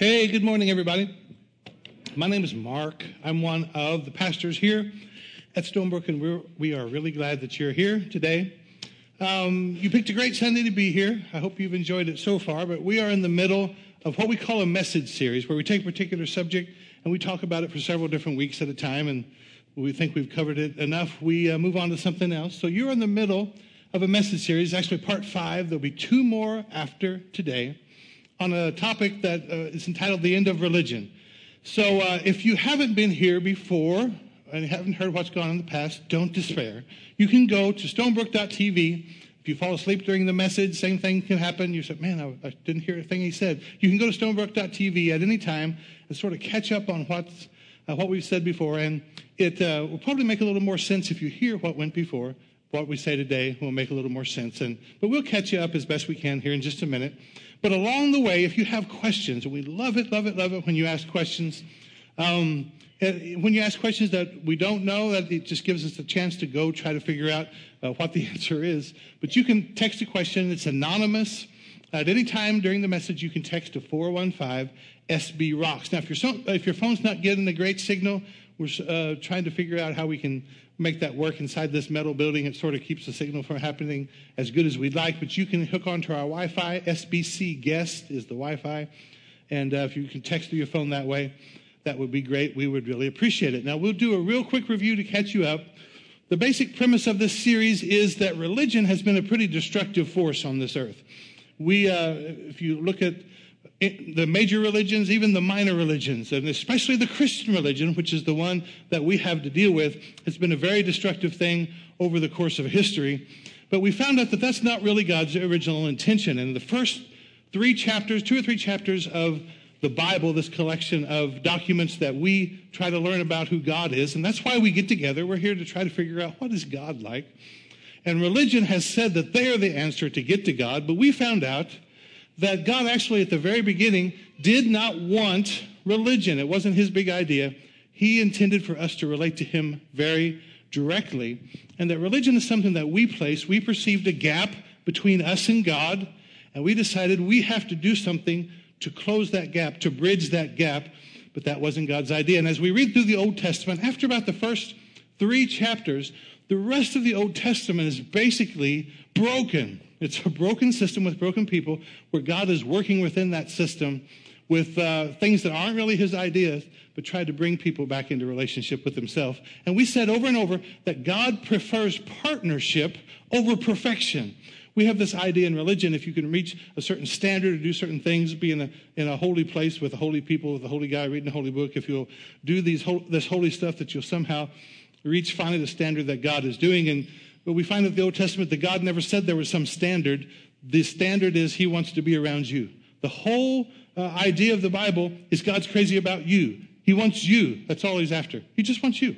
Hey, good morning, everybody. My name is Mark. I'm one of the pastors here at Stonebrook, and we're, we are really glad that you're here today. Um, you picked a great Sunday to be here. I hope you've enjoyed it so far, but we are in the middle of what we call a message series where we take a particular subject and we talk about it for several different weeks at a time, and we think we've covered it enough. We uh, move on to something else. So you're in the middle of a message series, actually part five. There'll be two more after today on a topic that uh, is entitled The End of Religion. So uh, if you haven't been here before and haven't heard what's gone on in the past, don't despair. You can go to stonebrook.tv. If you fall asleep during the message, same thing can happen. You said, man, I, I didn't hear a thing he said. You can go to stonebrook.tv at any time and sort of catch up on what's, uh, what we've said before. And it uh, will probably make a little more sense if you hear what went before. What we say today will make a little more sense. And, but we'll catch you up as best we can here in just a minute. But along the way, if you have questions, we love it, love it, love it when you ask questions. Um, when you ask questions that we don't know, that it just gives us a chance to go try to figure out uh, what the answer is. But you can text a question. It's anonymous. At any time during the message, you can text to 415 SB Rocks. Now, if your, so, if your phone's not getting a great signal, we're uh, trying to figure out how we can make that work inside this metal building. It sort of keeps the signal from happening as good as we'd like, but you can hook onto our Wi Fi. SBC guest is the Wi Fi. And uh, if you can text through your phone that way, that would be great. We would really appreciate it. Now, we'll do a real quick review to catch you up. The basic premise of this series is that religion has been a pretty destructive force on this earth. We, uh, if you look at the major religions, even the minor religions, and especially the Christian religion, which is the one that we have to deal with, has been a very destructive thing over the course of history. But we found out that that's not really God's original intention. And the first three chapters, two or three chapters of the Bible, this collection of documents that we try to learn about who God is, and that's why we get together. We're here to try to figure out what is God like. And religion has said that they are the answer to get to God, but we found out that God actually, at the very beginning, did not want religion. It wasn't his big idea. He intended for us to relate to him very directly. And that religion is something that we place. We perceived a gap between us and God, and we decided we have to do something to close that gap, to bridge that gap. But that wasn't God's idea. And as we read through the Old Testament, after about the first three chapters, the rest of the Old Testament is basically broken. It's a broken system with broken people where God is working within that system with uh, things that aren't really his ideas, but try to bring people back into relationship with himself. And we said over and over that God prefers partnership over perfection. We have this idea in religion if you can reach a certain standard or do certain things, be in a, in a holy place with a holy people, with a holy guy reading a holy book, if you'll do these, this holy stuff, that you'll somehow reach finally the standard that God is doing. And but we find in the Old Testament that God never said there was some standard. The standard is He wants to be around you. The whole uh, idea of the Bible is God's crazy about you. He wants you. That's all He's after. He just wants you.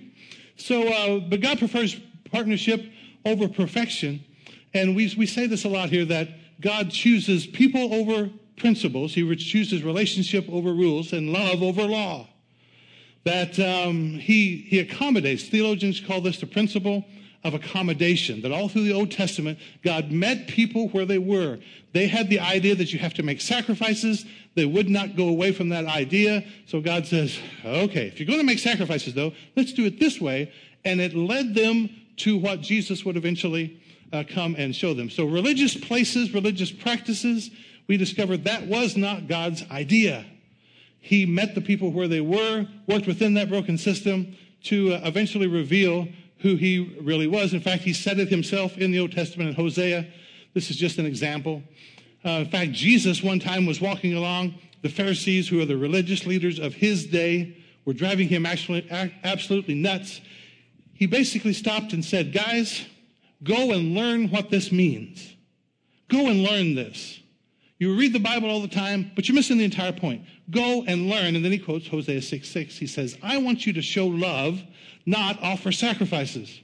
So, uh, but God prefers partnership over perfection. And we, we say this a lot here that God chooses people over principles. He chooses relationship over rules and love over law. That um, he, he accommodates. Theologians call this the principle of accommodation, that all through the Old Testament, God met people where they were. They had the idea that you have to make sacrifices. They would not go away from that idea. So God says, okay, if you're going to make sacrifices, though, let's do it this way. And it led them to what Jesus would eventually uh, come and show them. So religious places, religious practices, we discovered that was not God's idea. He met the people where they were, worked within that broken system to uh, eventually reveal who he really was. In fact, he said it himself in the Old Testament in Hosea. This is just an example. Uh, in fact, Jesus one time was walking along. The Pharisees, who are the religious leaders of his day, were driving him actually, absolutely nuts. He basically stopped and said, Guys, go and learn what this means. Go and learn this. You read the Bible all the time, but you're missing the entire point. Go and learn. And then he quotes Hosea 6 6. He says, I want you to show love not offer sacrifices.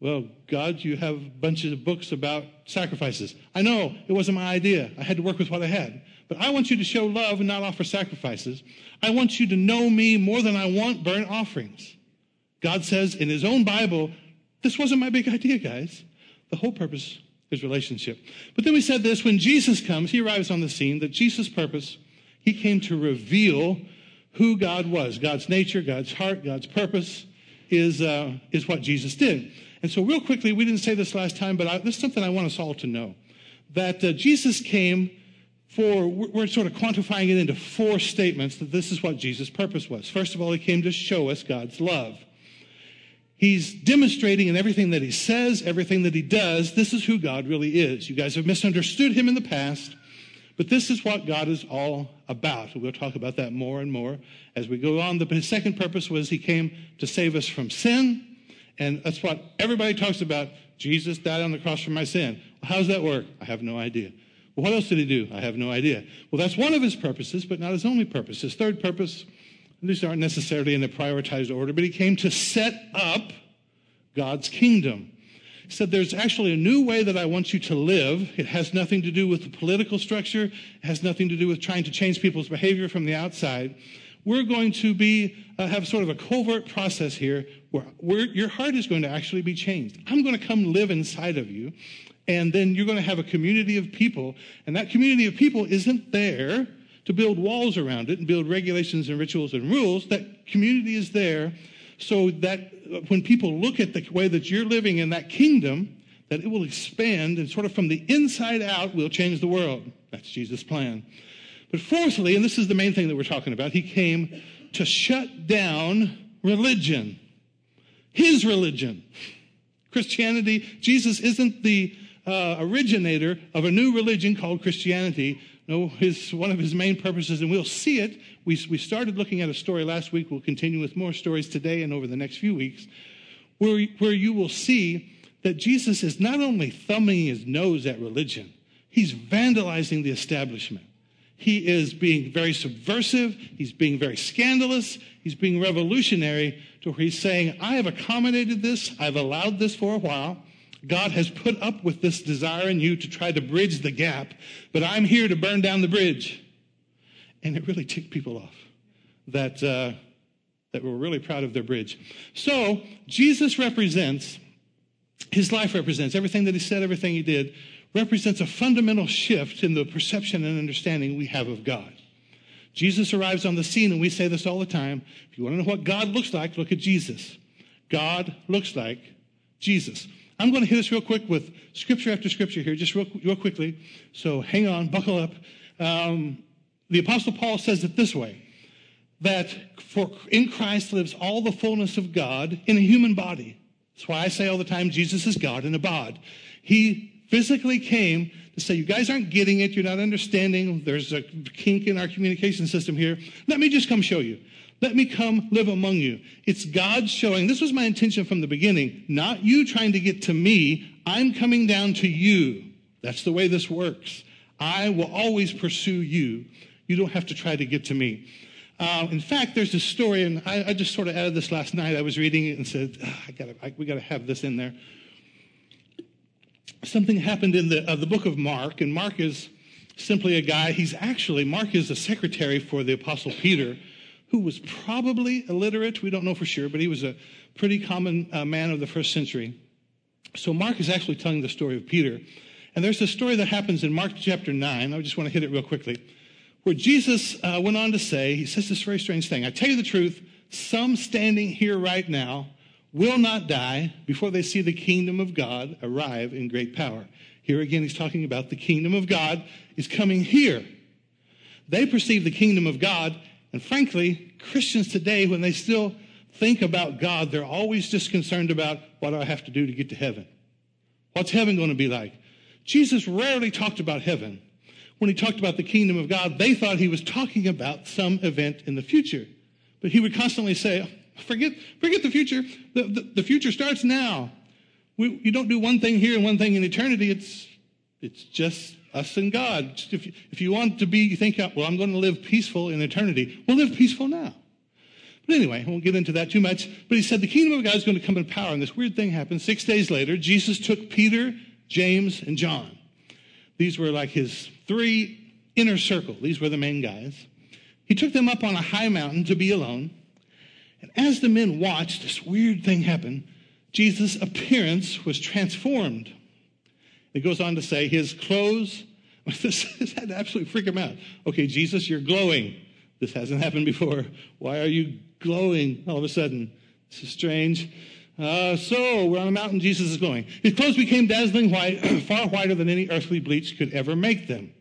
Well, God, you have bunches of books about sacrifices. I know it wasn't my idea. I had to work with what I had. But I want you to show love and not offer sacrifices. I want you to know me more than I want burnt offerings. God says in his own Bible, this wasn't my big idea, guys. The whole purpose is relationship. But then we said this when Jesus comes, he arrives on the scene, that Jesus' purpose, He came to reveal who God was. God's nature, God's heart, God's purpose is, uh, is what Jesus did. And so, real quickly, we didn't say this last time, but I, this is something I want us all to know that uh, Jesus came for, we're sort of quantifying it into four statements that this is what Jesus' purpose was. First of all, he came to show us God's love. He's demonstrating in everything that he says, everything that he does, this is who God really is. You guys have misunderstood him in the past, but this is what God is all about. We'll talk about that more and more as we go on. The, second purpose was he came to save us from sin, and that's what everybody talks about. Jesus died on the cross for my sin. Well, how does that work? I have no idea. Well, what else did he do? I have no idea. Well, that's one of his purposes, but not his only purpose. His third purpose, these aren't necessarily in the prioritized order, but he came to set up God's kingdom. He said, There's actually a new way that I want you to live. It has nothing to do with the political structure, it has nothing to do with trying to change people's behavior from the outside. We're going to be uh, have sort of a covert process here where your heart is going to actually be changed. I'm going to come live inside of you, and then you're going to have a community of people, and that community of people isn't there to build walls around it and build regulations and rituals and rules. That community is there so that when people look at the way that you're living in that kingdom, that it will expand and sort of from the inside out will change the world. That's Jesus' plan. But fourthly, and this is the main thing that we're talking about, he came to shut down religion. His religion. Christianity, Jesus isn't the uh, originator of a new religion called Christianity. No, his, one of his main purposes, and we'll see it. We, we started looking at a story last week. We'll continue with more stories today and over the next few weeks, where, where you will see that Jesus is not only thumbing his nose at religion, he's vandalizing the establishment. He is being very subversive. He's being very scandalous. He's being revolutionary to where he's saying, I have accommodated this. I've allowed this for a while. God has put up with this desire in you to try to bridge the gap, but I'm here to burn down the bridge. And it really ticked people off that, uh, that were really proud of their bridge. So Jesus represents, his life represents everything that he said, everything he did, represents a fundamental shift in the perception and understanding we have of God. Jesus arrives on the scene, and we say this all the time. If you want to know what God looks like, look at Jesus. God looks like Jesus. I'm going to hit us real quick with scripture after scripture here, just real, real quickly. So hang on, buckle up. Um, the Apostle Paul says it this way that for in Christ lives all the fullness of God in a human body. That's why I say all the time Jesus is God in a bod. He physically came to say, You guys aren't getting it. You're not understanding. There's a kink in our communication system here. Let me just come show you. Let me come live among you. It's God showing. This was my intention from the beginning, not you trying to get to me. I'm coming down to you. That's the way this works. I will always pursue you. You don't have to try to get to me. Uh, in fact, there's a story, and I, I, just sort of added this last night. I was reading it and said, I gotta, I, we got to have this in there. Something happened in the, uh, the book of Mark, and Mark is simply a guy. He's actually, Mark is a secretary for the Apostle Peter who was probably illiterate. We don't know for sure, but he was a pretty common uh, man of the first century. So Mark is actually telling the story of Peter. And there's a story that happens in Mark chapter 9. I just want to hit it real quickly. Where Jesus uh, went on to say, he says this very strange thing. I tell you the truth, some standing here right now will not die before they see the kingdom of God arrive in great power. Here again, he's talking about the kingdom of God is coming here. They perceive the kingdom of God and frankly, Christians today, when they still think about God, they're always just concerned about what do I have to do to get to heaven? What's heaven going to be like? Jesus rarely talked about heaven. When he talked about the kingdom of God, they thought he was talking about some event in the future. But he would constantly say, forget, forget the future. The, the, the future starts now. We, you don't do one thing here and one thing in eternity. It's, it's just us and God. If you, if you want to be, you think, uh, well, I'm going to live peaceful in eternity. We'll live peaceful now. But anyway, I won't get into that too much. But he said the kingdom of God is going to come in power. And this weird thing happened. Six days later, Jesus took Peter, James, and John. These were like his three inner circle. These were the main guys. He took them up on a high mountain to be alone. And as the men watched, this weird thing happened. Jesus' appearance was transformed. It goes on to say his clothes This, this had to absolutely freak him out. Okay, Jesus, you're glowing. This hasn't happened before. Why are you glowing all of a sudden? This is strange. Uh, so we're on a mountain. Jesus is glowing. His clothes became dazzling white, far whiter than any earthly bleach could ever make them.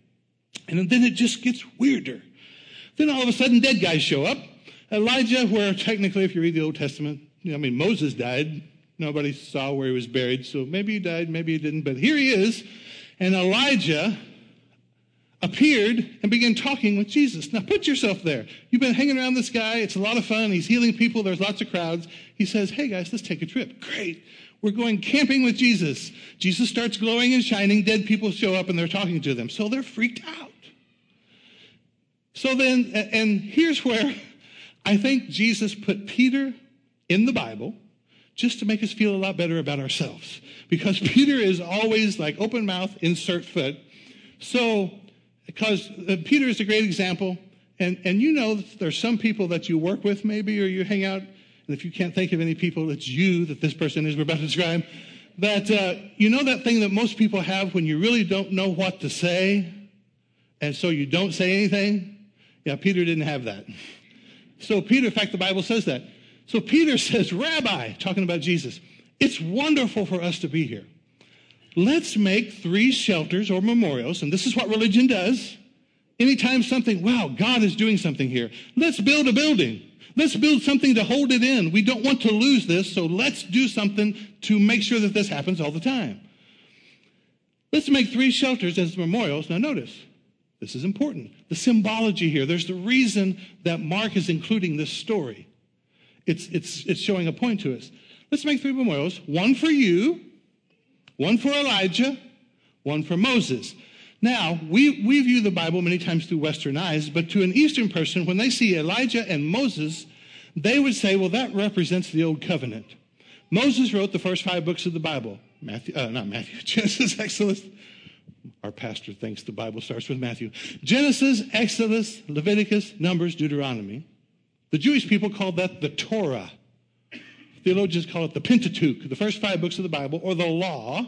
And then it just gets weirder. Then all of a sudden, dead guys show up. Elijah, where technically, if you read the Old Testament, I mean, Moses died. Nobody saw where he was buried, so maybe he died, maybe he didn't. But here he is, and Elijah appeared and began talking with Jesus. Now put yourself there. You've been hanging around this guy. It's a lot of fun. He's healing people. There's lots of crowds. He says, Hey guys, let's take a trip. Great. We're going camping with Jesus. Jesus starts glowing and shining. Dead people show up and they're talking to them. So they're freaked out. So then, and here's where I think Jesus put Peter in the Bible just to make us feel a lot better about ourselves. Because Peter is always like open mouth, insert foot. So because uh, Peter is a great example. And, and you know there's some people that you work with maybe or you hang out, and if you can't think of any people, it's you that this person is we're about to describe. That uh, you know that thing that most people have when you really don't know what to say, and so you don't say anything? Yeah, Peter didn't have that. So Peter, in fact, the Bible says that. So Peter says, Rabbi, talking about Jesus, it's wonderful for us to be here let's make three shelters or memorials, and this is what religion does. Anytime something, wow, God is doing something here, let's build a building. Let's build something to hold it in. We don't want to lose this, so let's do something to make sure that this happens all the time. Let's make three shelters as memorials. Now, notice, this is important. The symbology here, there's the reason that Mark is including this story. It's, it's, it's showing a point to us. Let's make three memorials one for you, one for Elijah, one for Moses. Now, we, we view the Bible many times through Western eyes, but to an Eastern person, when they see Elijah and Moses, they would say, well, that represents the Old Covenant. Moses wrote the first five books of the Bible. Matthew, uh, not Matthew, Genesis, Exodus. Our pastor thinks the Bible starts with Matthew. Genesis, Exodus, Leviticus, Numbers, Deuteronomy. The Jewish people called that the Torah. Theologians call it the Pentateuch, the first five books of the Bible, or the law.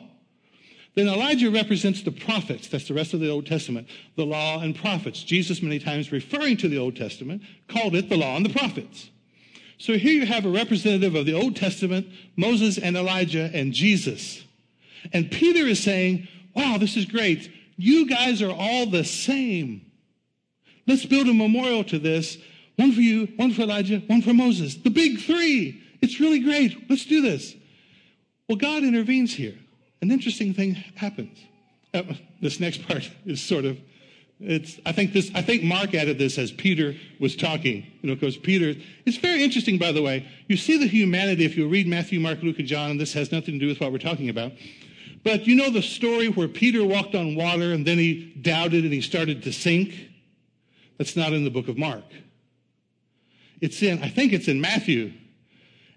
Then Elijah represents the prophets. That's the rest of the Old Testament, the law and prophets. Jesus, many times referring to the Old Testament, called it the law and the prophets. So here you have a representative of the Old Testament, Moses and Elijah and Jesus. And Peter is saying, wow, this is great. You guys are all the same. Let's build a memorial to this. One for you, one for Elijah, one for Moses. The big three. It's really great. Let's do this. Well, God intervenes here. An interesting thing happens. Uh, this next part is sort of it's i think this i think mark added this as peter was talking you know because peter it's very interesting by the way you see the humanity if you read matthew mark luke and john and this has nothing to do with what we're talking about but you know the story where peter walked on water and then he doubted and he started to sink that's not in the book of mark it's in i think it's in matthew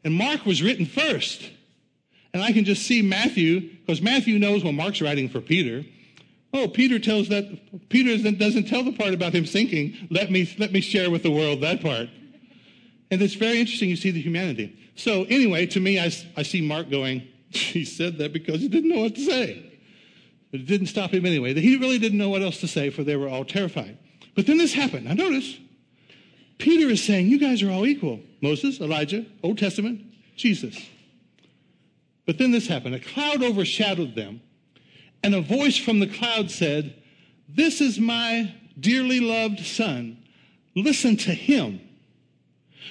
and Mark was written first. And I can just see Matthew, because Matthew knows when Mark's writing for Peter. Oh, Peter tells that, Peter doesn't tell the part about him sinking. Let me, let me share with the world that part. And it's very interesting. You see the humanity. So anyway, to me, I, I see Mark going, he said that because he didn't know what to say. But it didn't stop him anyway. He really didn't know what else to say, for they were all terrified. But then this happened. Now notice, Peter is saying, You guys are all equal Moses, Elijah, Old Testament, Jesus. But then this happened a cloud overshadowed them, and a voice from the cloud said, This is my dearly loved son. Listen to him.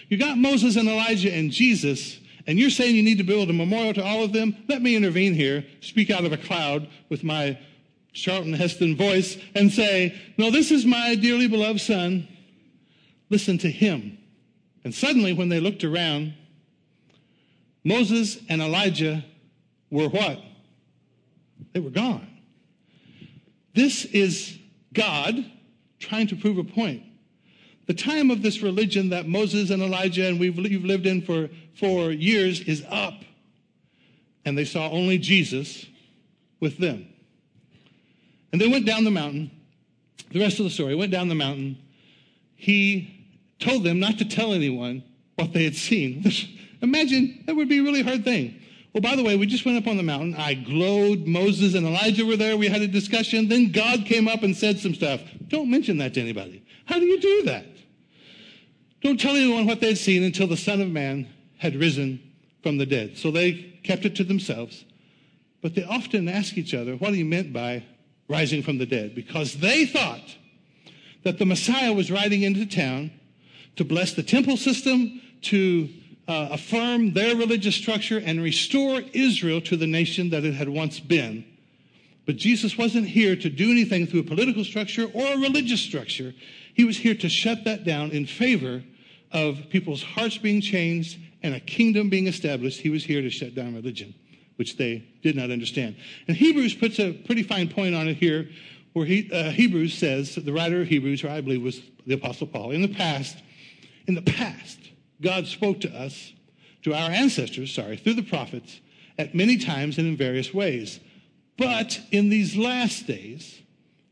You got Moses and Elijah and Jesus, and you're saying you need to build a memorial to all of them? Let me intervene here, speak out of a cloud with my Charlton Heston voice, and say, No, this is my dearly beloved son. Listen to him. And suddenly, when they looked around, Moses and Elijah were what? They were gone. This is God trying to prove a point. The time of this religion that Moses and Elijah and we've lived in for, for years is up. And they saw only Jesus with them. And they went down the mountain. The rest of the story went down the mountain. He told them not to tell anyone what they had seen. Imagine that would be a really hard thing. Well, by the way, we just went up on the mountain. I glowed. Moses and Elijah were there. We had a discussion. Then God came up and said some stuff. Don't mention that to anybody. How do you do that? Don't tell anyone what they'd seen until the Son of Man had risen from the dead. So they kept it to themselves. But they often ask each other what he meant by rising from the dead because they thought that the Messiah was riding into town to bless the temple system, to uh, affirm their religious structure, and restore Israel to the nation that it had once been. But Jesus wasn't here to do anything through a political structure or a religious structure. He was here to shut that down in favor of people's hearts being changed and a kingdom being established. He was here to shut down religion, which they did not understand. And Hebrews puts a pretty fine point on it here, where he, uh, Hebrews says, the writer of Hebrews, who I believe was the Apostle Paul, in the past, in the past, God spoke to us, to our ancestors, sorry, through the prophets at many times and in various ways. But in these last days,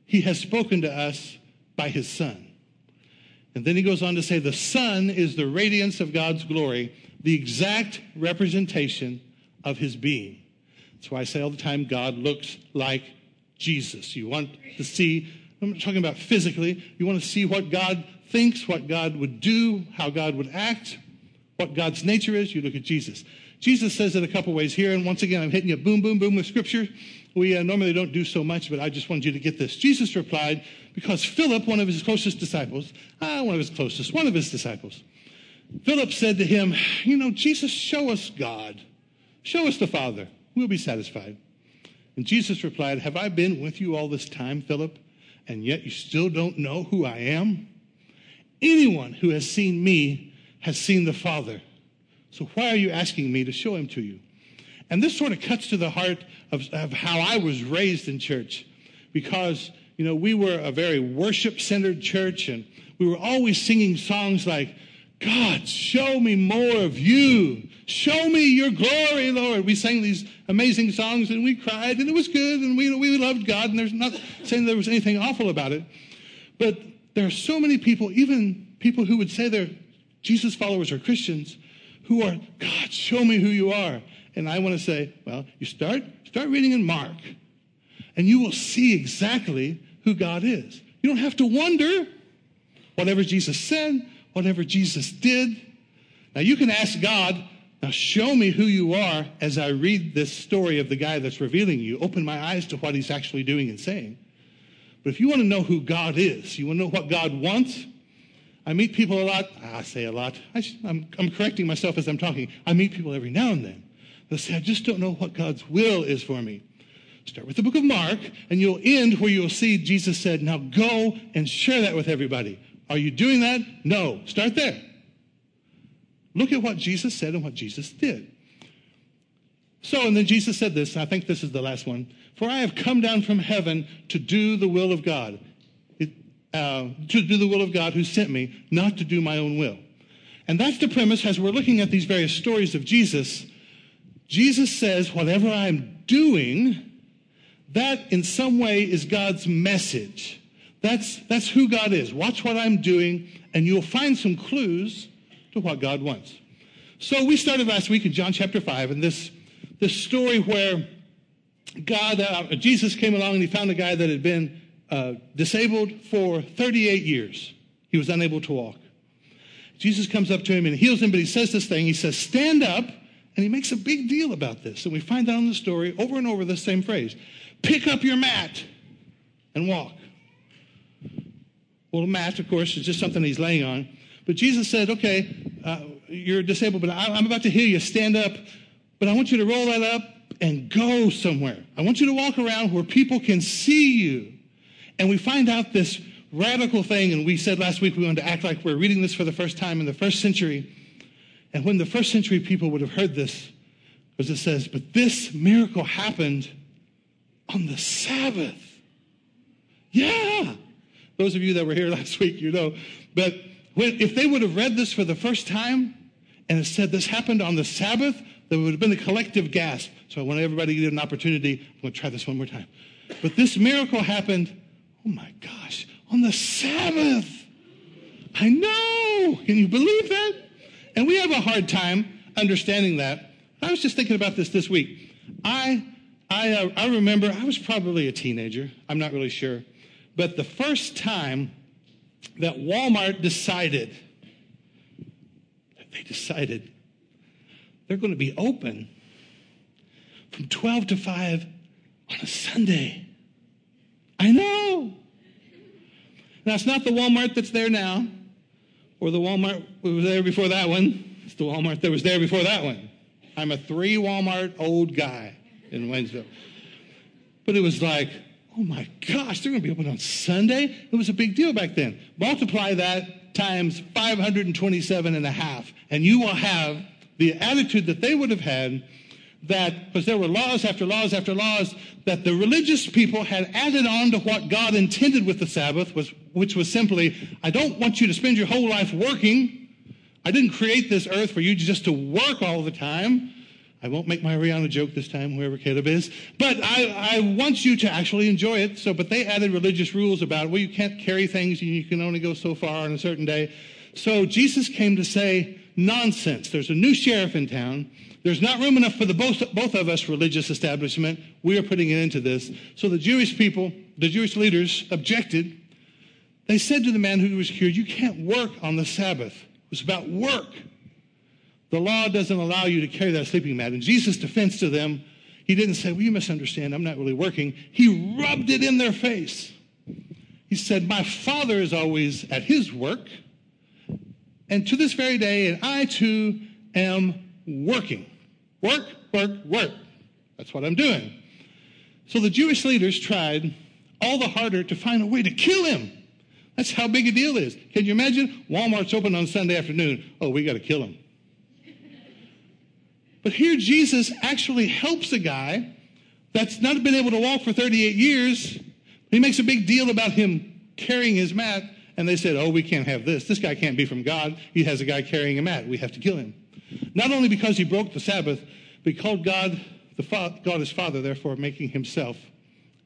he has spoken to us by his Son. And then he goes on to say, the Son is the radiance of God's glory, the exact representation of his being. That's why I say all the time God looks like Jesus. You want to see, I'm talking about physically, you want to see what God thinks, what God would do, how God would act, what God's nature is, you look at Jesus. Jesus says it a couple ways here, and once again, I'm hitting you boom, boom, boom with scripture. We uh, normally don't do so much, but I just wanted you to get this. Jesus replied, because Philip, one of his closest disciples, ah, one of his closest, one of his disciples, Philip said to him, You know, Jesus, show us God. Show us the Father. We'll be satisfied. And Jesus replied, Have I been with you all this time, Philip, and yet you still don't know who I am? Anyone who has seen me has seen the Father. So why are you asking me to show him to you? And this sort of cuts to the heart of, of how I was raised in church because, you know, we were a very worship centered church and we were always singing songs like, God, show me more of you. Show me your glory, Lord. We sang these amazing songs and we cried and it was good and we, we loved God and there's not saying there was anything awful about it. But there are so many people, even people who would say they're Jesus followers or Christians, who are, God, show me who you are. And I want to say, well, you start, start reading in Mark and you will see exactly who God is. You don't have to wonder whatever Jesus said, whatever Jesus did. Now you can ask God, now show me who you are as I read this story of the guy that's revealing you. Open my eyes to what he's actually doing and saying. But if you want to know who God is, you want to know what God wants, I meet people a lot. I say a lot. I, am correcting myself as I'm talking. I meet people every now and then. They'll say, I just don't know what God's will is for me. Start with the book of Mark, and you'll end where you'll see Jesus said, Now go and share that with everybody. Are you doing that? No. Start there. Look at what Jesus said and what Jesus did. So, and then Jesus said this, I think this is the last one. For I have come down from heaven to do the will of God, uh, to do the will of God who sent me, not to do my own will. And that's the premise as we're looking at these various stories of Jesus. Jesus says, whatever I'm doing, that in some way is God's message. That's, that's who God is. Watch what I'm doing, and you'll find some clues to what God wants. So we started last week in John chapter 5, and this, this story where God, uh, Jesus came along and he found a guy that had been uh, disabled for 38 years. He was unable to walk. Jesus comes up to him and heals him, but he says this thing. He says, Stand up. And he makes a big deal about this. And we find out in the story over and over the same phrase Pick up your mat and walk. Well, a mat, of course, is just something he's laying on. But Jesus said, okay, uh, you're disabled, but I, I'm about to heal you. Stand up. But I want you to roll that up and go somewhere. I want you to walk around where people can see you. And we find out this radical thing, and we said last week we wanted to act like we're reading this for the first time in the first century. And when the first century people would have heard this, because it says, but this miracle happened on the Sabbath. Yeah. Those of you that were here last week, you know. But when, if they would have read this for the first time and it said this happened on the Sabbath, there would have been a collective gasp. So I want everybody to get an opportunity. I'm going to try this one more time. But this miracle happened, oh my gosh, on the Sabbath. I know. Can you believe that? And we have a hard time understanding that I was just thinking about this this week. I, I, uh, I remember I was probably a teenager. I'm not really sure. But the first time that Walmart decided, they decided they're going to be open from 12 to 5 on a Sunday. I know. Now, it's not the Walmart that's there now, or the Walmart that was there before that one. It's the Walmart that was there before that one. I'm a three Walmart old guy in Waynesville. But it was like, oh my gosh, they're going to be open on Sunday? It was a big deal back then. Multiply that times 527 and a half, and you will have the attitude that they would have had that, because there were laws after laws after laws, that the religious people had added on to what God intended with the Sabbath, was, which was simply, I don't want you to spend your whole life working. I didn't create this earth for you just to work all the time. I won't make my Rihanna joke this time, whoever Caleb is. But I, I want you to actually enjoy it. So, but they added religious rules about, well, you can't carry things, and you can only go so far on a certain day. So Jesus came to say, nonsense. There's a new sheriff in town. There's not room enough for the both, both of us religious establishment. We are putting it into this. So the Jewish people, the Jewish leaders objected. They said to the man who was cured, You can't work on the Sabbath. It was about work. The law doesn't allow you to carry that sleeping mat. And Jesus' defense to them, he didn't say, Well, you misunderstand. I'm not really working. He rubbed it in their face. He said, My Father is always at his work. And to this very day, and I too am working. Work, work, work. That's what I'm doing. So the Jewish leaders tried all the harder to find a way to kill him. That's how big a deal is. Can you imagine? Walmart's open on Sunday afternoon. Oh, we got to kill him. But here Jesus actually helps a guy that's not been able to walk for 38 years. He makes a big deal about him carrying his mat, and they said, Oh, we can't have this. This guy can't be from God. He has a guy carrying a mat. We have to kill him. Not only because he broke the Sabbath, but he called God, the fa- God his Father, therefore making himself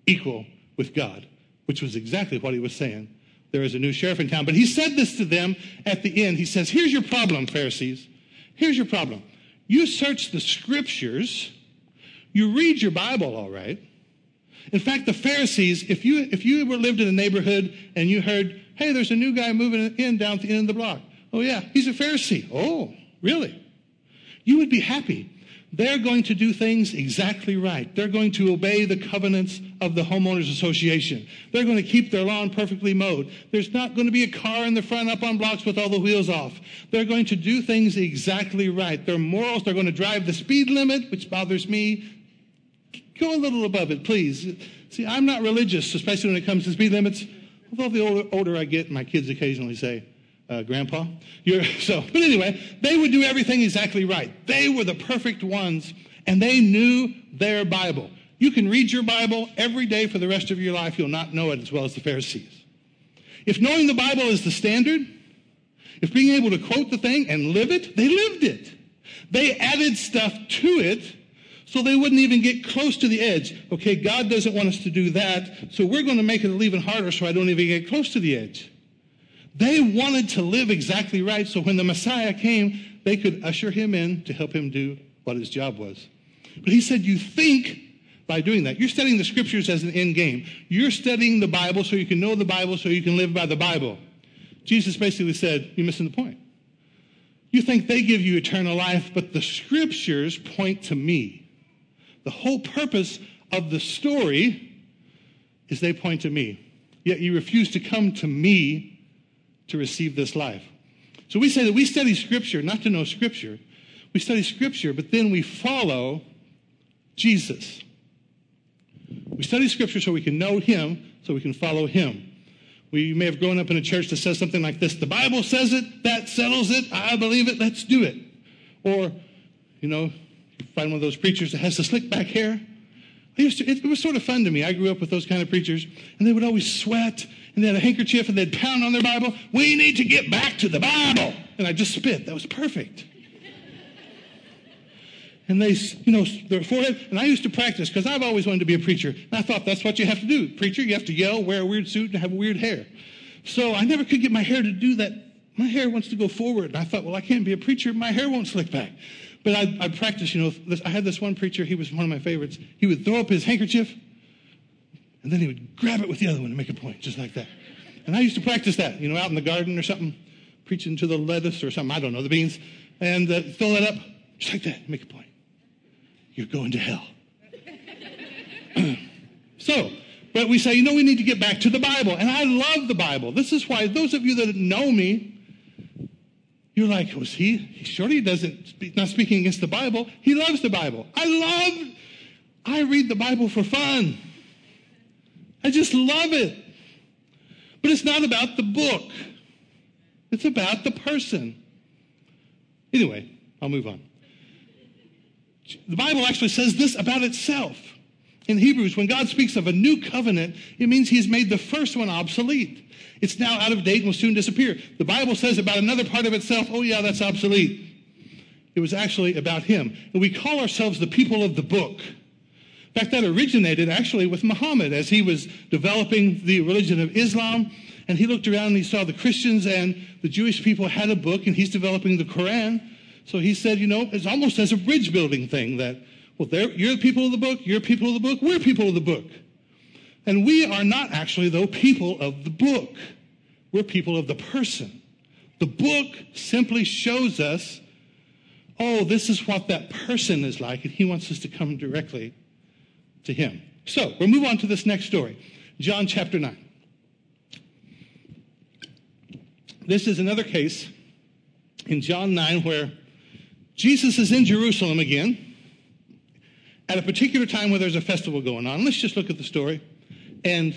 equal with God, which was exactly what he was saying. There is a new sheriff in town. But he said this to them at the end. He says, Here's your problem, Pharisees. Here's your problem. You search the scriptures, you read your Bible all right. In fact, the Pharisees, if you if you were lived in a neighborhood and you heard, hey, there's a new guy moving in down at the end of the block. Oh yeah, he's a Pharisee. Oh, really? you would be happy. They're going to do things exactly right. They're going to obey the covenants of the homeowners association. They're going to keep their lawn perfectly mowed. There's not going to be a car in the front up on blocks with all the wheels off. They're going to do things exactly right. Their morals, they're going to drive the speed limit, which bothers me. Go a little above it, please. See, I'm not religious, especially when it comes to speed limits. Although the older, older I get, my kids occasionally say, uh, Grandpa. You're, so, but anyway, they would do everything exactly right. They were the perfect ones, and they knew their Bible. You can read your Bible every day for the rest of your life. You'll not know it as well as the Pharisees. If knowing the Bible is the standard, if being able to quote the thing and live it, they lived it. They added stuff to it so they wouldn't even get close to the edge. Okay, God doesn't want us to do that, so we're going to make it even harder so I don't even get close to the edge. They wanted to live exactly right, so when the Messiah came, they could usher him in to help him do what his job was. But he said, You think by doing that. You're studying the scriptures as an end game. You're studying the Bible so you can know the Bible so you can live by the Bible. Jesus basically said, You're missing the point. You think they give you eternal life, but the scriptures point to me. The whole purpose of the story is they point to me. Yet you refuse to come to me to receive this life. So we say that we study Scripture not to know Scripture. We study Scripture, but then we follow Jesus. We study Scripture so we can know Him, so we can follow Him. We may have grown up in a church that says something like this The Bible says it, that settles it, I believe it, let's do it. Or, you know, find one of those preachers that has the slick back hair. I used to, it, it was sort of fun to me. I grew up with those kind of preachers, and they would always sweat and they had a handkerchief and they'd pound on their Bible. We need to get back to the Bible. And I just spit. That was perfect. And they, you know, their forehead. And I used to practice because I've always wanted to be a preacher. And I thought that's what you have to do. Preacher, you have to yell, wear a weird suit, and have weird hair. So I never could get my hair to do that. My hair wants to go forward. And I thought, well, I can't be a preacher. My hair won't slick back. But I, I practiced, you know, this, I had this one preacher, he was one of my favorites. He would throw up his handkerchief, and then he would grab it with the other one to make a point, just like that. And I used to practice that, you know, out in the garden or something, preaching to the lettuce or something, I don't know, the beans, and uh, fill that up, just like that, make a point. You're going to hell. so, but we say, you know, we need to get back to the Bible. And I love the Bible. This is why those of you that know me, you're like, was he? Surely he doesn't, speak, not speaking against the Bible. He loves the Bible. I love, I read the Bible for fun. I just love it. But it's not about the book. It's about the person. Anyway, I'll move on. The Bible actually says this about itself in Hebrews, when God speaks of a new covenant, it means he's made the first one obsolete. It's now out of date and will soon disappear. The Bible says about another part of itself, oh yeah, that's obsolete. It was actually about him. And we call ourselves the people of the book. In fact, that originated actually with Muhammad as he was developing the religion of Islam. And he looked around and he saw the Christians and the Jewish people had a book, and he's developing the Quran. So he said, you know, it's almost as a bridge building thing that well, you're the people of the book, you're people of the book, we're people of the book. And we are not actually, though, people of the book. We're people of the person. The book simply shows us, oh, this is what that person is like, and he wants us to come directly to him. So we'll move on to this next story John chapter 9. This is another case in John 9 where Jesus is in Jerusalem again at a particular time where there's a festival going on. Let's just look at the story. And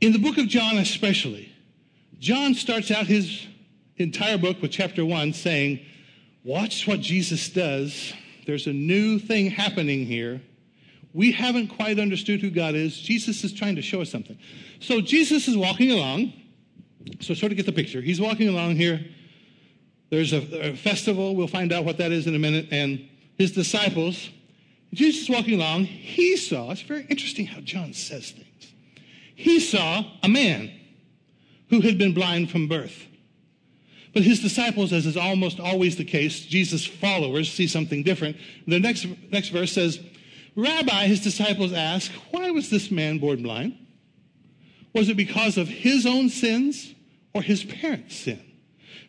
in the book of John, especially, John starts out his entire book with chapter one saying, Watch what Jesus does. There's a new thing happening here. We haven't quite understood who God is. Jesus is trying to show us something. So Jesus is walking along. So, sort of get the picture. He's walking along here. There's a, a festival. We'll find out what that is in a minute. And his disciples, Jesus walking along, he saw, it's very interesting how John says things. He saw a man who had been blind from birth. But his disciples, as is almost always the case, Jesus' followers see something different. The next, next verse says, Rabbi, his disciples ask, why was this man born blind? Was it because of his own sins or his parents' sin?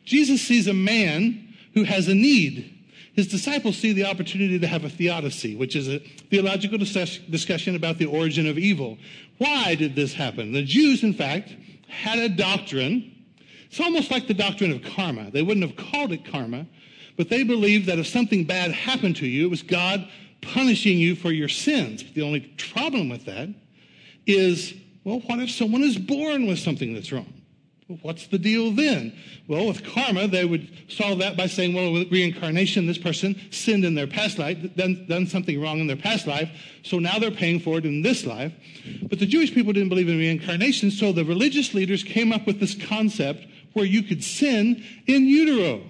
Jesus sees a man who has a need his disciples see the opportunity to have a theodicy, which is a theological discussion about the origin of evil. Why did this happen? The Jews, in fact, had a doctrine. It's almost like the doctrine of karma. They wouldn't have called it karma, but they believed that if something bad happened to you, it was God punishing you for your sins. The only problem with that is, well, what if someone is born with something that's wrong? What's the deal then? Well, with karma, they would solve that by saying, well, with reincarnation, this person sinned in their past life, done, done something wrong in their past life, so now they're paying for it in this life. But the Jewish people didn't believe in reincarnation, so the religious leaders came up with this concept where you could sin in utero.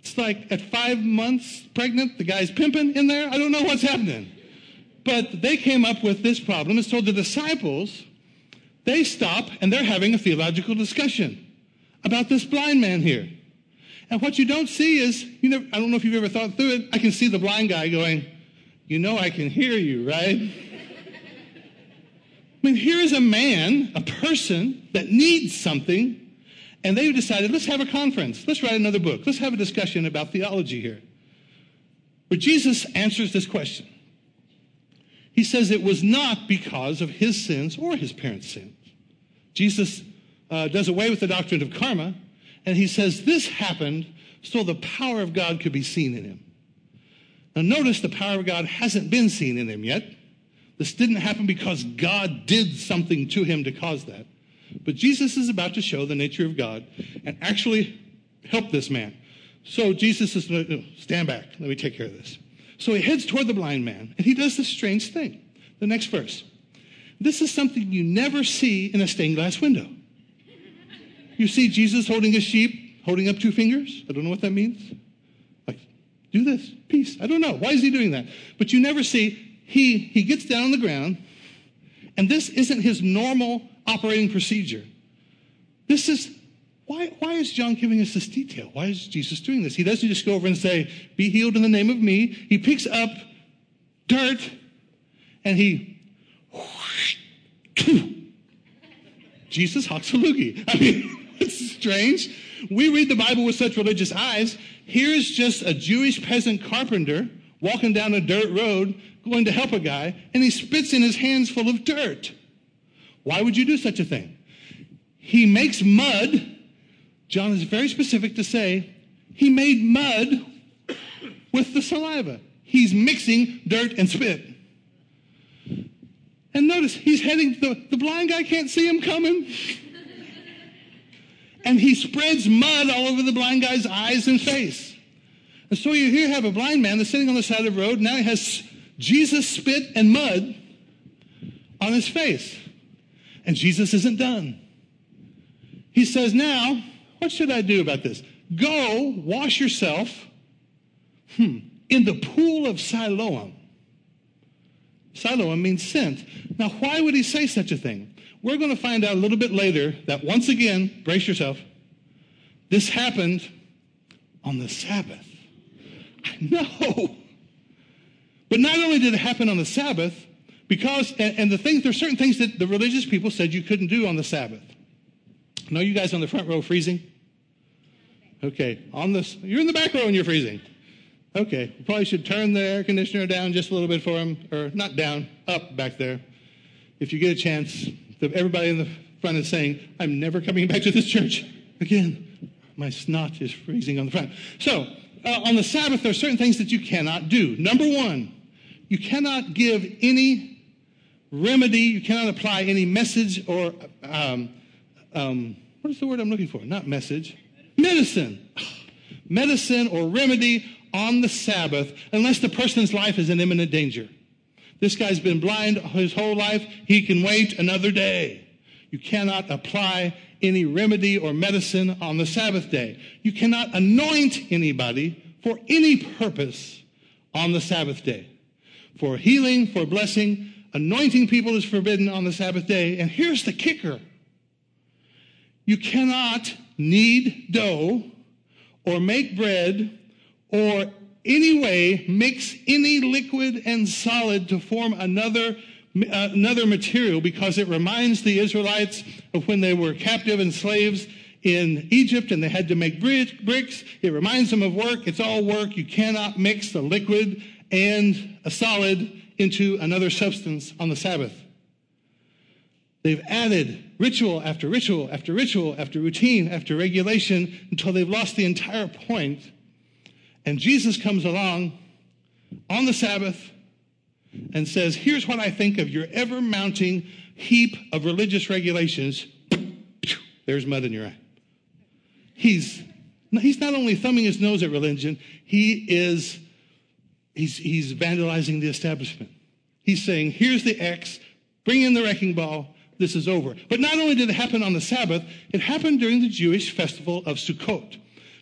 It's like at five months pregnant, the guy's pimping in there. I don't know what's happening. But they came up with this problem, and so the disciples they stop and they're having a theological discussion about this blind man here. And what you don't see is, you I don't know if you've ever thought through it. I can see the blind guy going, you know, I can hear you, right? I mean, here is a man, a person that needs something, and they've decided, let's have a conference. Let's write another book. Let's have a discussion about theology here. But Jesus answers this question. He says it was not because of his sins or his parents' sins. Jesus uh, does away with the doctrine of karma, and he says this happened so the power of God could be seen in him. Now, notice the power of God hasn't been seen in him yet. This didn't happen because God did something to him to cause that. But Jesus is about to show the nature of God and actually help this man. So Jesus is, stand back, let me take care of this. So he heads toward the blind man, and he does this strange thing. The next verse. This is something you never see in a stained glass window. You see Jesus holding a sheep, holding up two fingers. I don't know what that means. Like, do this, peace. I don't know. Why is he doing that? But you never see, he, he gets down on the ground, and this isn't his normal operating procedure. This is, why why, is John giving us this detail? Why is Jesus doing this? He doesn't just go over and say, Be healed in the name of me. He picks up dirt and he. Jesus loogie. I mean, it's strange. We read the Bible with such religious eyes. Here's just a Jewish peasant carpenter walking down a dirt road going to help a guy, and he spits in his hands full of dirt. Why would you do such a thing? He makes mud. John is very specific to say he made mud with the saliva. He's mixing dirt and spit. And notice, he's heading, the, the blind guy can't see him coming. and he spreads mud all over the blind guy's eyes and face. And so you here have a blind man that's sitting on the side of the road. Now he has Jesus spit and mud on his face. And Jesus isn't done. He says, Now, what should I do about this? Go wash yourself hmm, in the pool of Siloam. Siloam means sent. Now, why would he say such a thing? We're going to find out a little bit later that once again, brace yourself, this happened on the Sabbath. I know. But not only did it happen on the Sabbath, because, and, and the things, there's certain things that the religious people said you couldn't do on the Sabbath. No, you guys on the front row freezing? Okay, on this, you're in the back row and you're freezing. Okay, we probably should turn the air conditioner down just a little bit for them, or not down, up back there. If you get a chance, everybody in the front is saying, I'm never coming back to this church again. My snot is freezing on the front. So, uh, on the Sabbath, there are certain things that you cannot do. Number one, you cannot give any remedy, you cannot apply any message or, um, um, what is the word I'm looking for? Not message, medicine. Medicine or remedy on the Sabbath unless the person's life is in imminent danger. This guy's been blind his whole life. He can wait another day. You cannot apply any remedy or medicine on the Sabbath day. You cannot anoint anybody for any purpose on the Sabbath day. For healing, for blessing, anointing people is forbidden on the Sabbath day. And here's the kicker you cannot knead dough or make bread or any way mix any liquid and solid to form another another material because it reminds the Israelites of when they were captive and slaves in Egypt and they had to make bricks. It reminds them of work. It's all work. You cannot mix a liquid and a solid into another substance on the Sabbath. They've added ritual after ritual after ritual after routine after regulation until they've lost the entire point. And Jesus comes along on the Sabbath and says, Here's what I think of your ever mounting heap of religious regulations. There's mud in your eye. He's, he's not only thumbing his nose at religion, he is he's, he's vandalizing the establishment. He's saying, Here's the X, bring in the wrecking ball, this is over. But not only did it happen on the Sabbath, it happened during the Jewish festival of Sukkot.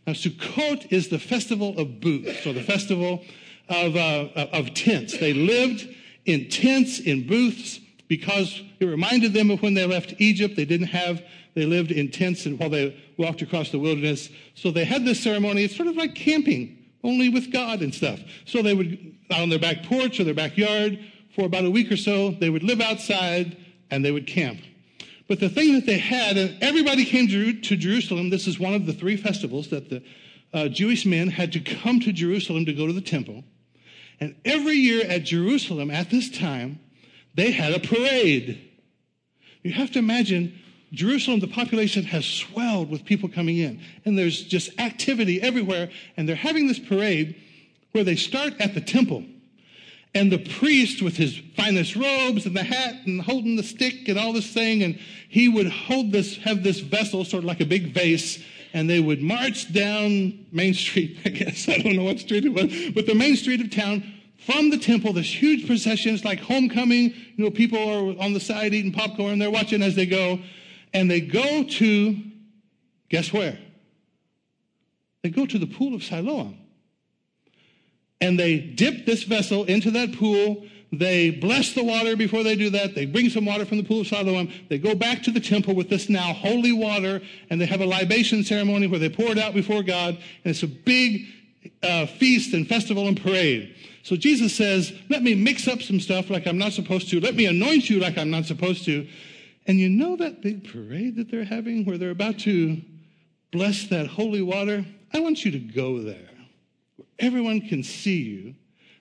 Now, Sukkot is the festival of booths, or the festival of, uh, of tents. They lived in tents, in booths, because it reminded them of when they left Egypt. They didn't have, they lived in tents while they walked across the wilderness. So they had this ceremony. It's sort of like camping, only with God and stuff. So they would, out on their back porch or their backyard, for about a week or so, they would live outside and they would camp. But the thing that they had, and everybody came to, Jerusalem, this is one of the three festivals that the uh, Jewish men had to come to Jerusalem to go to the temple. And every year at Jerusalem at this time, they had a parade. You have to imagine Jerusalem, the population has swelled with people coming in, and there's just activity everywhere. And they're having this parade where they start at the temple. And the priest with his finest robes and the hat and holding the stick and all this thing, and he would hold this, have this vessel, sort of like a big vase, and they would march down Main Street, I guess. I don't know what street it was, but the main street of town from the temple, this huge procession. It's like homecoming. You know, people are on the side eating popcorn. They're watching as they go. And they go to, guess where? They go to the pool of Siloam. And they dip this vessel into that pool. They bless the water before they do that. They bring some water from the pool of Siloam. They go back to the temple with this now holy water, and they have a libation ceremony where they pour it out before God. And it's a big uh, feast and festival and parade. So Jesus says, Let me mix up some stuff like I'm not supposed to. Let me anoint you like I'm not supposed to. And you know that big parade that they're having where they're about to bless that holy water? I want you to go there. Everyone can see you.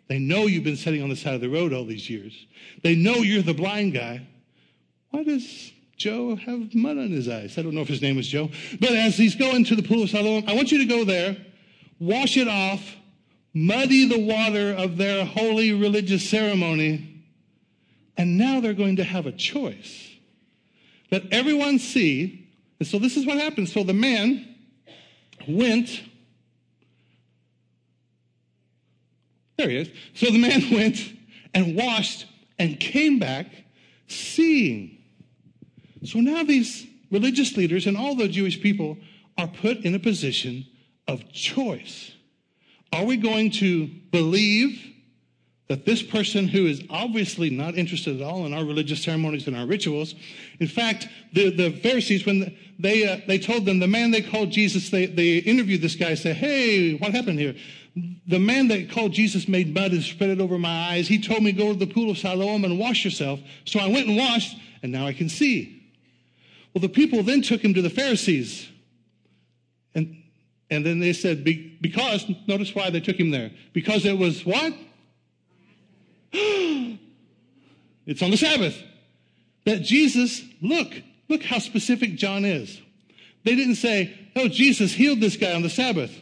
They know you've been sitting on the side of the road all these years. They know you're the blind guy. Why does Joe have mud on his eyes? I don't know if his name was Joe. But as he's going to the pool of Siloam, I want you to go there, wash it off, muddy the water of their holy religious ceremony, and now they're going to have a choice. Let everyone see. And so this is what happens. So the man went. There he is. So the man went and washed and came back seeing. So now these religious leaders and all the Jewish people are put in a position of choice. Are we going to believe that this person who is obviously not interested at all in our religious ceremonies and our rituals, in fact, the, the Pharisees, when they, uh, they told them, the man they called Jesus, they, they interviewed this guy, said, hey, what happened here? The man that called Jesus made mud and spread it over my eyes. He told me, go to the pool of Siloam and wash yourself. So I went and washed, and now I can see. Well, the people then took him to the Pharisees. And and then they said, because, notice why they took him there. Because it was what? it's on the Sabbath. That Jesus, look, look how specific John is. They didn't say, oh, Jesus healed this guy on the Sabbath.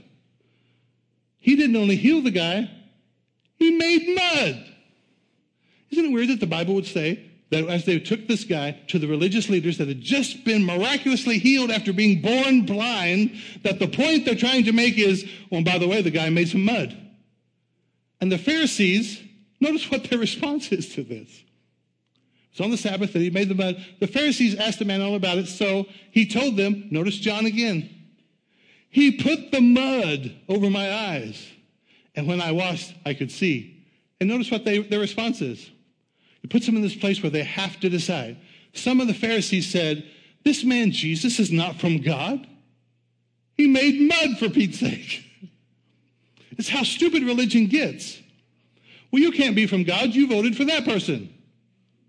He didn't only heal the guy, he made mud. Isn't it weird that the Bible would say that as they took this guy to the religious leaders that had just been miraculously healed after being born blind, that the point they're trying to make is, oh, well, by the way, the guy made some mud. And the Pharisees, notice what their response is to this. It's on the Sabbath that he made the mud. The Pharisees asked the man all about it, so he told them, notice John again. He put the mud over my eyes, and when I washed, I could see. And notice what they, their response is. It puts them in this place where they have to decide. Some of the Pharisees said, This man Jesus is not from God. He made mud for Pete's sake. It's how stupid religion gets. Well, you can't be from God. You voted for that person.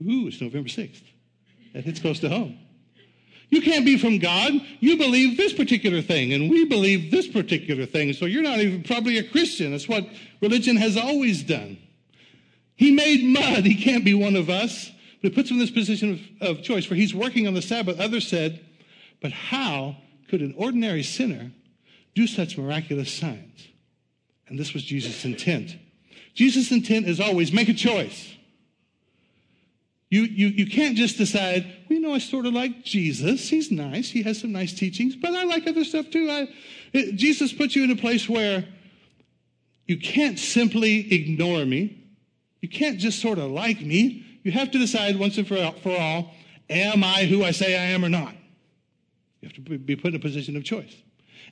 Ooh, it's November 6th. That hits close to home. You can't be from God. You believe this particular thing, and we believe this particular thing. So you're not even probably a Christian. That's what religion has always done. He made mud. He can't be one of us. But it puts him in this position of, of choice for he's working on the Sabbath. Others said, but how could an ordinary sinner do such miraculous signs? And this was Jesus' intent. Jesus' intent is always make a choice. You, you, you can't just decide, well, you know, I sort of like Jesus. He's nice. He has some nice teachings, but I like other stuff too. I, it, Jesus puts you in a place where you can't simply ignore me. You can't just sort of like me. You have to decide once and for all, am I who I say I am or not? You have to be put in a position of choice.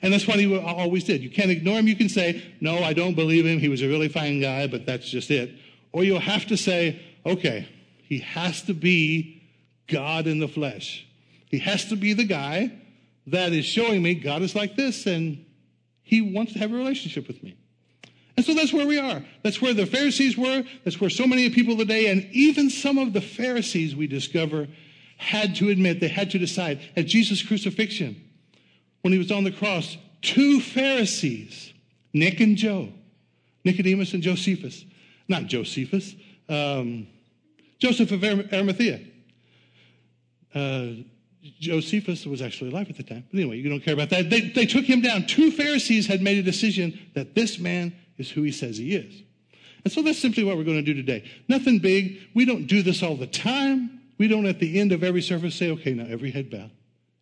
And that's what he always did. You can't ignore him. You can say, no, I don't believe him. He was a really fine guy, but that's just it. Or you'll have to say, okay, he has to be God in the flesh. He has to be the guy that is showing me God is like this and he wants to have a relationship with me. And so that's where we are. That's where the Pharisees were. That's where so many people today, and even some of the Pharisees we discover had to admit, they had to decide at Jesus' crucifixion, when he was on the cross, two Pharisees, Nick and Joe, Nicodemus and Josephus, not Josephus, um, Joseph of Arimathea. Uh, Josephus was actually alive at the time. But anyway, you don't care about that. They, they took him down. Two Pharisees had made a decision that this man is who he says he is. And so that's simply what we're going to do today. Nothing big. We don't do this all the time. We don't at the end of every service say, okay, now every head bowed,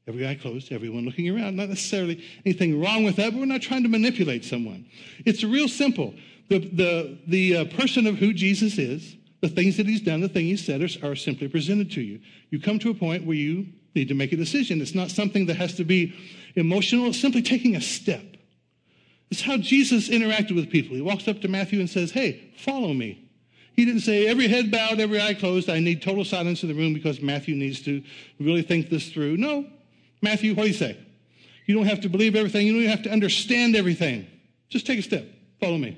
every eye closed, everyone looking around. Not necessarily anything wrong with that, but we're not trying to manipulate someone. It's real simple. The, the, the uh, person of who Jesus is, the things that he's done, the things he said are, are simply presented to you. You come to a point where you need to make a decision. It's not something that has to be emotional. It's simply taking a step. It's how Jesus interacted with people. He walks up to Matthew and says, Hey, follow me. He didn't say, every head bowed, every eye closed. I need total silence in the room because Matthew needs to really think this through. No. Matthew, what do you say? You don't have to believe everything. You don't have to understand everything. Just take a step. Follow me.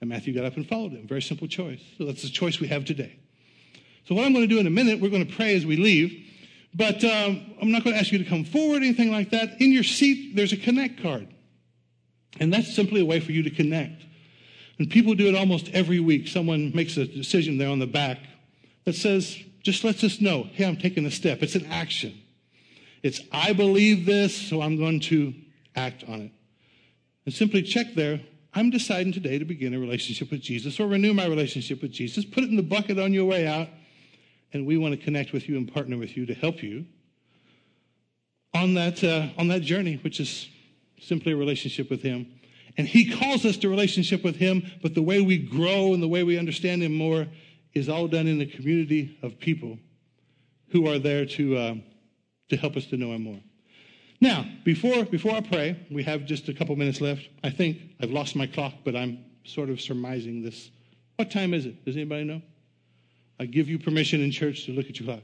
And Matthew got up and followed him. Very simple choice. So that's the choice we have today. So, what I'm going to do in a minute, we're going to pray as we leave. But um, I'm not going to ask you to come forward, anything like that. In your seat, there's a connect card. And that's simply a way for you to connect. And people do it almost every week. Someone makes a decision there on the back that says, just lets us know, hey, I'm taking a step. It's an action. It's, I believe this, so I'm going to act on it. And simply check there, I'm deciding today to begin a relationship with Jesus or renew my relationship with Jesus. Put it in the bucket on your way out, and we want to connect with you and partner with you to help you on that, uh, on that journey, which is simply a relationship with Him. And He calls us to relationship with Him, but the way we grow and the way we understand Him more is all done in a community of people who are there to, uh, to help us to know Him more. Now, before, before I pray, we have just a couple minutes left. I think I've lost my clock, but I'm sort of surmising this. What time is it? Does anybody know? I give you permission in church to look at your clock.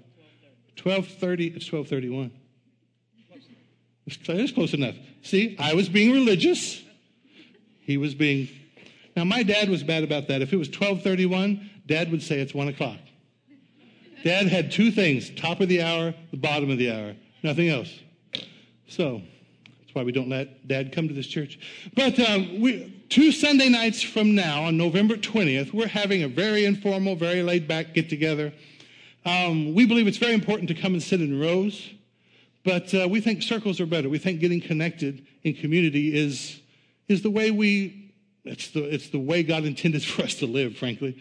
12.30, it's 12.31. It's close enough. See, I was being religious. He was being. Now, my dad was bad about that. If it was 1231, dad would say it's 1 o'clock. Dad had two things top of the hour, the bottom of the hour, nothing else. So, that's why we don't let dad come to this church. But um, we, two Sunday nights from now, on November 20th, we're having a very informal, very laid back get together. Um, we believe it's very important to come and sit in rows. But uh, we think circles are better. We think getting connected in community is, is the way we, it's the, it's the way God intended for us to live, frankly.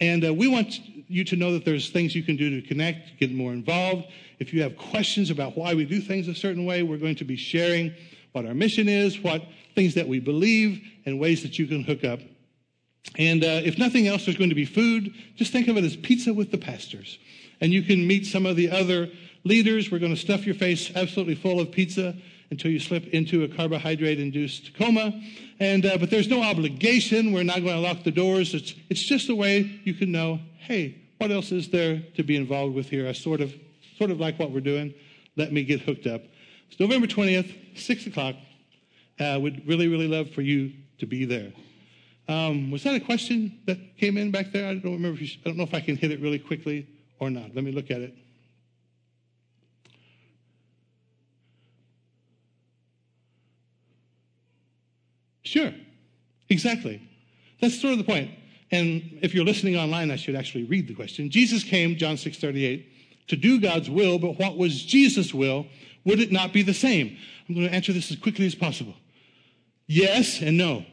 And uh, we want you to know that there's things you can do to connect, get more involved. If you have questions about why we do things a certain way, we're going to be sharing what our mission is, what things that we believe, and ways that you can hook up. And uh, if nothing else, there's going to be food. Just think of it as pizza with the pastors. And you can meet some of the other leaders, we're going to stuff your face absolutely full of pizza until you slip into a carbohydrate induced coma. And, uh, but there's no obligation. We're not going to lock the doors. It's, it's just a way you can know, hey, what else is there to be involved with here? I sort of, sort of like what we're doing. Let me get hooked up. It's November 20th, 6 o'clock. Uh, would really, really love for you to be there. Um, was that a question that came in back there? I don't remember. You, I don't know if I can hit it really quickly or not. Let me look at it. Sure, exactly. That's sort of the point. And if you're listening online, I should actually read the question. Jesus came, John 6 38, to do God's will, but what was Jesus' will? Would it not be the same? I'm going to answer this as quickly as possible. Yes and no.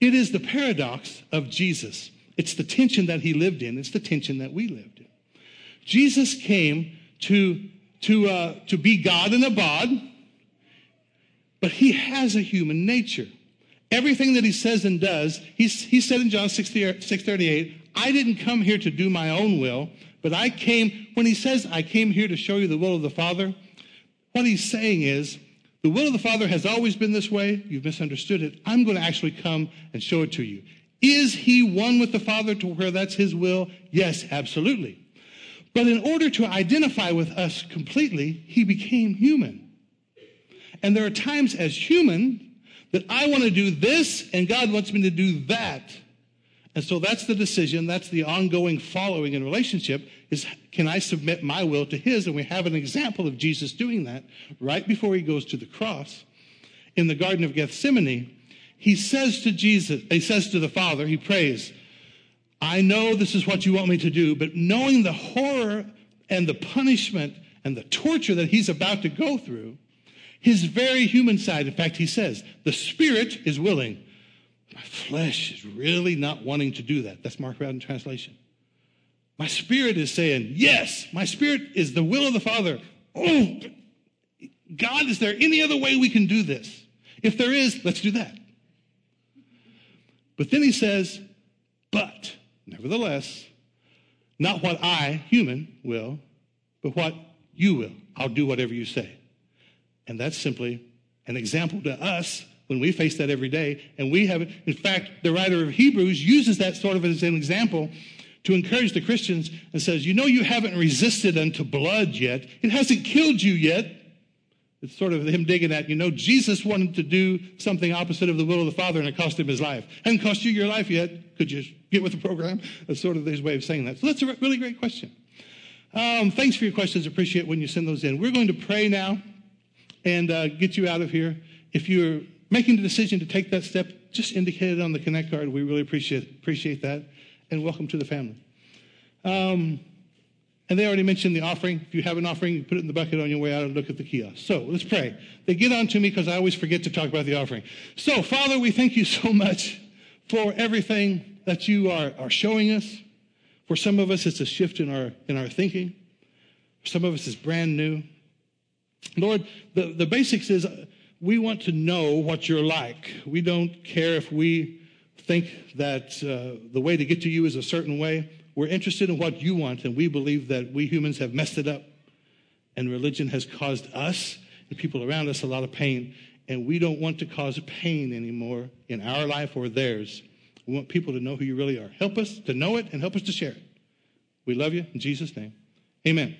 It is the paradox of Jesus. It's the tension that he lived in. It's the tension that we lived in. Jesus came to, to, uh, to be God in a bod, but he has a human nature. Everything that he says and does, he, he said in John 6, 638, I didn't come here to do my own will, but I came, when he says, I came here to show you the will of the Father, what he's saying is, the will of the Father has always been this way. You've misunderstood it. I'm going to actually come and show it to you. Is he one with the Father to where that's his will? Yes, absolutely. But in order to identify with us completely, he became human. And there are times as human that I want to do this and God wants me to do that. And so that's the decision, that's the ongoing following in relationship is can I submit my will to his? And we have an example of Jesus doing that right before he goes to the cross. In the Garden of Gethsemane, he says to Jesus, he says to the Father, he prays, I know this is what you want me to do, but knowing the horror and the punishment and the torture that he's about to go through, his very human side. In fact, he says, the spirit is willing. My flesh is really not wanting to do that. That's Mark Rowden translation. My spirit is saying, yes, my spirit is the will of the Father. Oh, God, is there any other way we can do this? If there is, let's do that. But then he says, but nevertheless, not what I, human, will, but what you will. I'll do whatever you say. And that's simply an example to us when we face that every day. And we have, in fact, the writer of Hebrews uses that sort of as an example to encourage the Christians and says, You know, you haven't resisted unto blood yet. It hasn't killed you yet. It's sort of him digging at, you know, Jesus wanted to do something opposite of the will of the Father and it cost him his life. Hasn't cost you your life yet. Could you get with the program? That's sort of his way of saying that. So that's a really great question. Um, thanks for your questions. Appreciate when you send those in. We're going to pray now and uh, get you out of here. If you're making the decision to take that step, just indicate it on the Connect card. We really appreciate, appreciate that and welcome to the family. Um, and they already mentioned the offering. If you have an offering, put it in the bucket on your way out and look at the kiosk. So let's pray. They get on to me because I always forget to talk about the offering. So, Father, we thank you so much for everything that you are, are showing us. For some of us, it's a shift in our, in our thinking. For some of us, it's brand new. Lord, the, the basics is we want to know what you're like. We don't care if we think that uh, the way to get to you is a certain way. We're interested in what you want, and we believe that we humans have messed it up, and religion has caused us and people around us a lot of pain, and we don't want to cause pain anymore in our life or theirs. We want people to know who you really are. Help us to know it and help us to share it. We love you in Jesus' name. Amen.